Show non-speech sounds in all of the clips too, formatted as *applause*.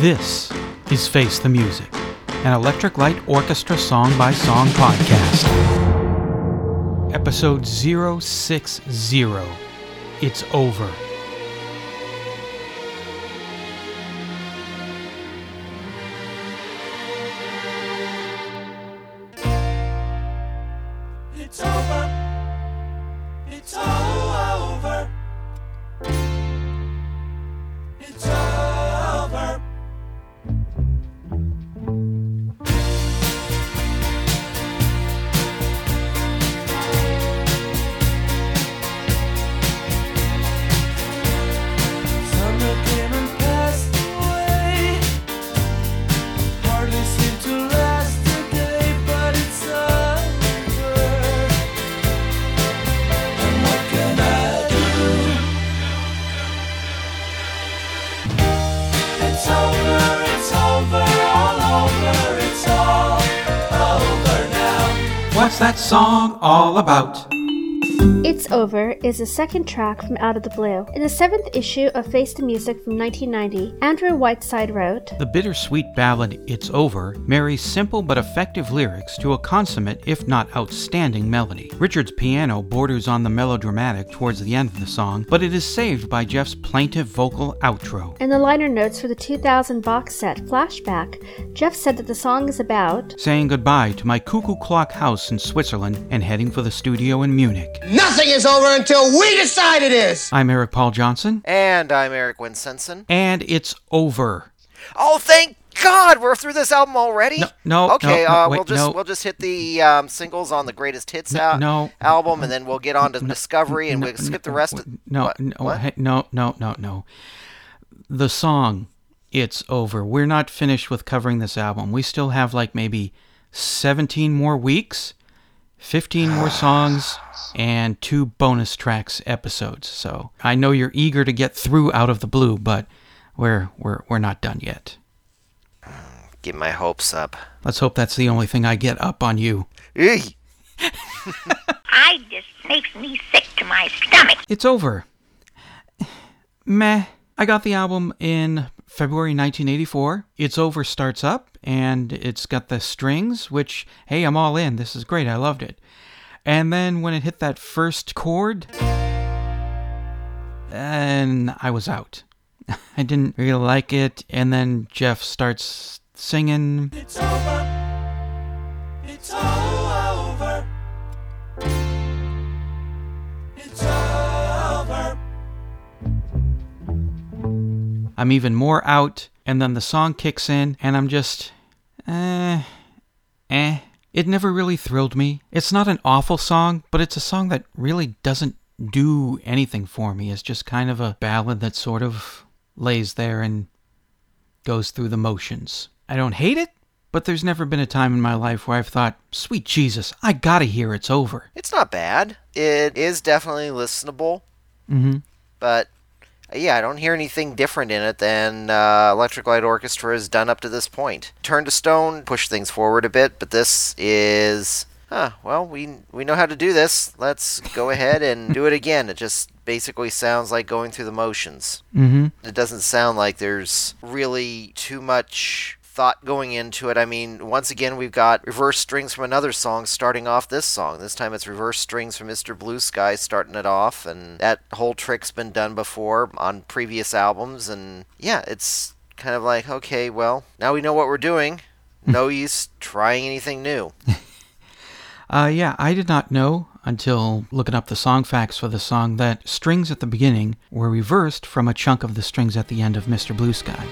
This is Face the Music, an Electric Light Orchestra song by song podcast. Episode 060. It's over. What's that song all about? It's Over is the second track from Out of the Blue. In the seventh issue of Face the Music from 1990, Andrew Whiteside wrote, The bittersweet ballad It's Over marries simple but effective lyrics to a consummate, if not outstanding, melody. Richard's piano borders on the melodramatic towards the end of the song, but it is saved by Jeff's plaintive vocal outro. In the liner notes for the 2000 box set Flashback, Jeff said that the song is about Saying goodbye to my cuckoo clock house in Switzerland and heading for the studio in Munich. Nothing is over until we decide it is. I'm Eric Paul Johnson, And I'm Eric Winsenson. and it's over. Oh, thank God, we're through this album already. No, no, Okay, no, no, uh, wait, we'll just no. we'll just hit the um, singles on the greatest hits No, out no. album, and then we'll get on to Discovery, and No, we'll skip the rest. Of, No, what? no, What? no, no, no, no. The song, it's over. We're not finished with covering this album. We still have like maybe 17 more weeks, 15 more songs, and two bonus tracks episodes. So I know you're eager to get through out of the blue, but we're we're we're not done yet. Get my hopes up. Let's hope that's the only thing I get up on you. Eey. *laughs* I just makes me sick to my stomach. It's over. Meh. I got the album in February 1984. It's Over starts up, and it's got the strings, which, hey, I'm all in. This is great. I loved it. And then when it hit that first chord, and I was out. *laughs* I didn't really like it. And then Jeff starts singing. It's over. I'm even more out, and then the song kicks in, and I'm just, eh, eh. It never really thrilled me. It's not an awful song, but it's a song that really doesn't do anything for me. It's just kind of a ballad that sort of lays there and goes through the motions. I don't hate it, but there's never been a time in my life where I've thought, sweet Jesus, I gotta hear it's over. It's not bad. It is definitely listenable, Mm-hmm. but yeah, I don't hear anything different in it than uh, Electric Light Orchestra has done up to this point. Turn to Stone pushed things forward a bit, but this is, huh? Well, we we know how to do this. Let's go *laughs* ahead and do it again. It just basically sounds like going through the motions. Mm-hmm. It doesn't sound like there's really too much thought going into it. I mean, once again, we've got reverse strings from another song starting off this song. This time it's reverse strings from Mr. Blue Sky starting it off, and that whole trick's been done before on previous albums. And yeah, it's kind of like, okay, well, now we know what we're doing. *laughs* No use trying anything new. *laughs* Uh, yeah, I did not know until looking up the song facts for the song that strings at the beginning were reversed from a chunk of the strings at the end of Mr. Blue Sky.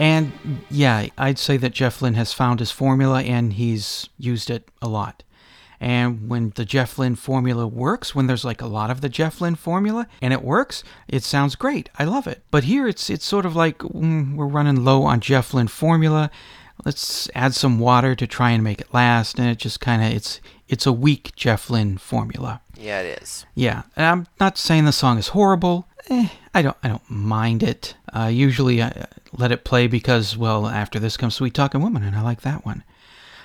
And yeah, I'd say that Jeff Lynne has found his formula and he's used it a lot. And when the Jeff Lynne formula works, when there's like a lot of the Jeff Lynne formula and it works, it sounds great. I love it. But here it's it's sort of like mm, we're running low on Jeff Lynne formula. let's add some water to try and make it last, and it just kind of it's it's a weak Jeff Lynne formula. Yeah, it is. Yeah, and I'm not saying the song is horrible. Eh, I don't I don't mind it. Uh, usually I let it play because well after this comes Sweet Talking Woman, and I like that one.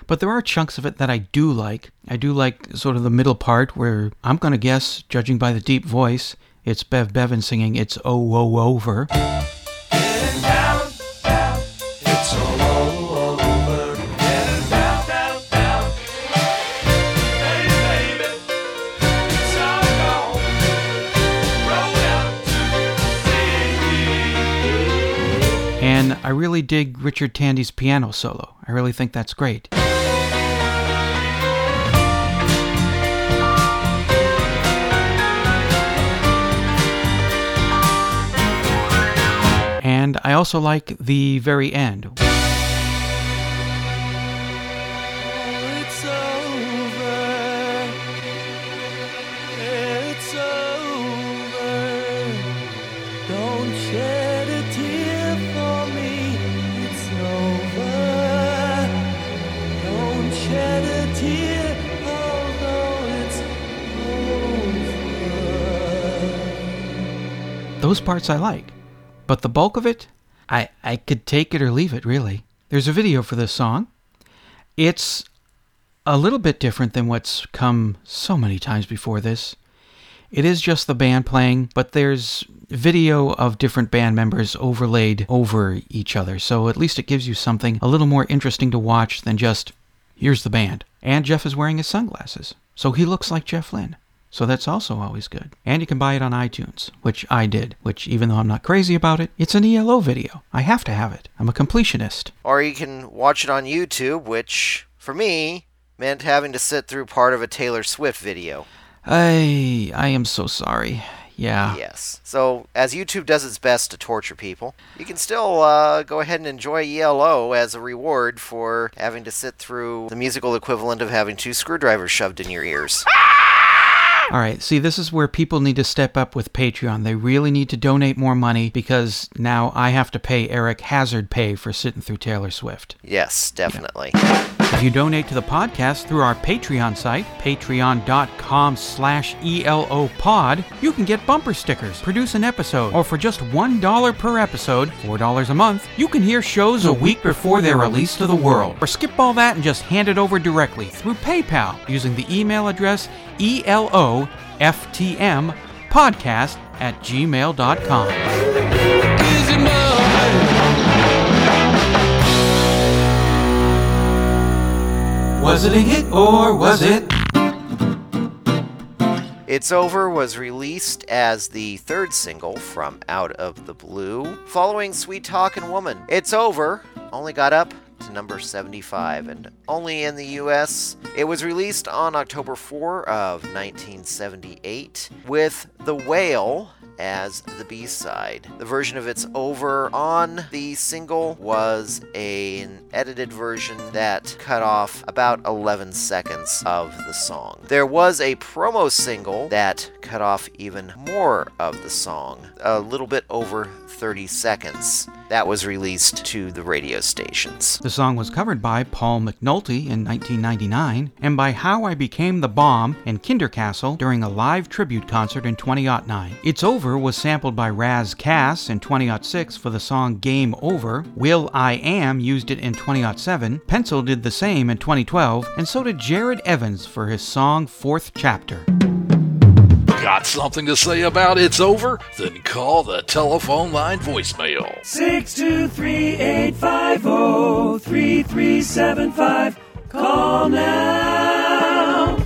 But there are chunks of it that I do like. I do like sort of the middle part where I'm gonna guess, judging by the deep voice, it's Bev Bevan singing "It's Oh Oh Over." I really dig Richard Tandy's piano solo. I really think that's great. And I also like the very end. Those parts I like. But the bulk of it, I, I could take it or leave it, really. There's a video for this song. It's a little bit different than what's come so many times before this. It is just the band playing, but there's video of different band members overlaid over each other, so at least it gives you something a little more interesting to watch than just, here's the band. And Jeff is wearing his sunglasses, so he looks like Jeff Lynne. So that's also always good. And you can buy it on iTunes, which I did, which even though I'm not crazy about it, it's an ELO video. I have to have it. I'm a completionist. Or you can watch it on YouTube, which, for me, meant having to sit through part of a Taylor Swift video. I I am so sorry. Yeah. Yes. So, as YouTube does its best to torture people, you can still uh, go ahead and enjoy ELO as a reward for having to sit through the musical equivalent of having two screwdrivers shoved in your ears. *laughs* All right. See, this is where people need to step up with Patreon. They really need to donate more money because now I have to pay Eric hazard pay for sitting through Taylor Swift. Yes, definitely. If you donate to the podcast through our Patreon site, patreon.com slash elopod, you can get bumper stickers, produce an episode, or for just $1 per episode, $4 a month, you can hear shows a week before they're released to the world. Or skip all that and just hand it over directly through PayPal using the email address E eloftmpodcast at gmail.com. Was it a hit or was it? It's Over was released as the third single from Out of the Blue, following Sweet Talkin' Woman. It's Over only got up to number 75 and only in the US. It was released on October 4 of 1978 with The Whale as the B-side. The version of It's Over on the single was an edited version that cut off about 11 seconds of the song. There was a promo single that cut off even more of the song, a little bit over 30 seconds. That was released to the radio stations. The song was covered by Paul McNulty in 1999 and by How I Became the Bomb and Kindercastle during a live tribute concert in 2009. It's Over was sampled by Ras Kass in 2006 for the song Game Over. will.i.am used it in 2007. Pencil did the same in 2012, and so did Jared Evans for his song Fourth Chapter. Got something to say about It's Over? Then call the telephone line voicemail. 623-850-3375. Call now.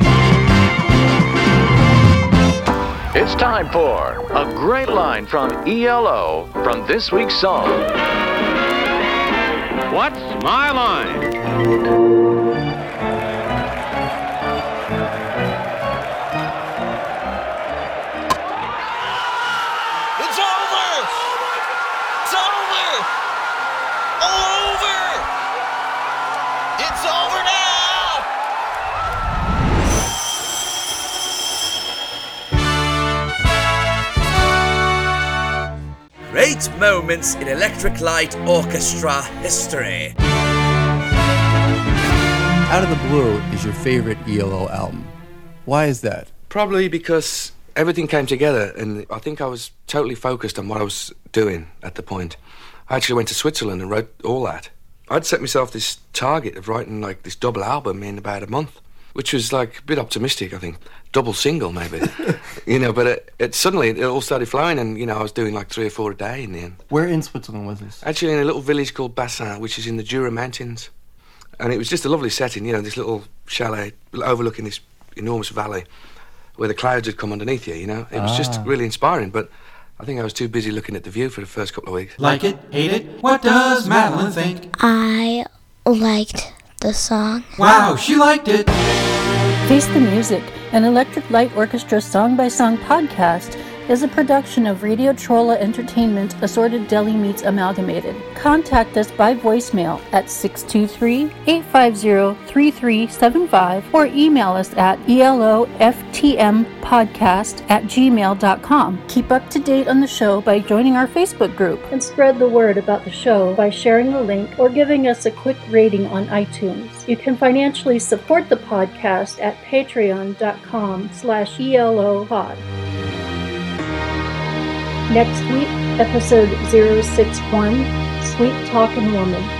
It's time for a great line from ELO from this week's song. What's my line? Great moments in Electric Light Orchestra history. Out of the Blue is your favorite ELO album. Why is that? Probably because everything came together, and I think I was totally focused on what I was doing at the point. I actually went to Switzerland and wrote all that. I'd set myself this target of writing like this double album in about a month, which was like a bit optimistic, I think. Double single, maybe. *laughs* you know, but it, it suddenly it all started flowing, and you know, I was doing like three or four a day in the end. Where in Switzerland was this? Actually, in a little village called Bassin, which is in the Jura Mountains. And it was just a lovely setting, you know, this little chalet overlooking this enormous valley where the clouds had come underneath you, you know. It was just Ah. really inspiring, but I think I was too busy looking at the view for the first couple of weeks. Like it? Hate it? What does Madeline think? I liked the song. Wow, she liked it. Face the Music, an Electric Light Orchestra song by song podcast, is a production of Radio Trolla Entertainment Assorted Deli Meats Amalgamated. Contact us by voicemail at 623 850 3375 or email us at eloftmpodcast at gmail.com. Keep up to date on the show by joining our Facebook group and spread the word about the show by sharing the link or giving us a quick rating on iTunes. You can financially support the podcast at patreon.com slash elopod. Next week, episode 061, Sweet Talking Woman.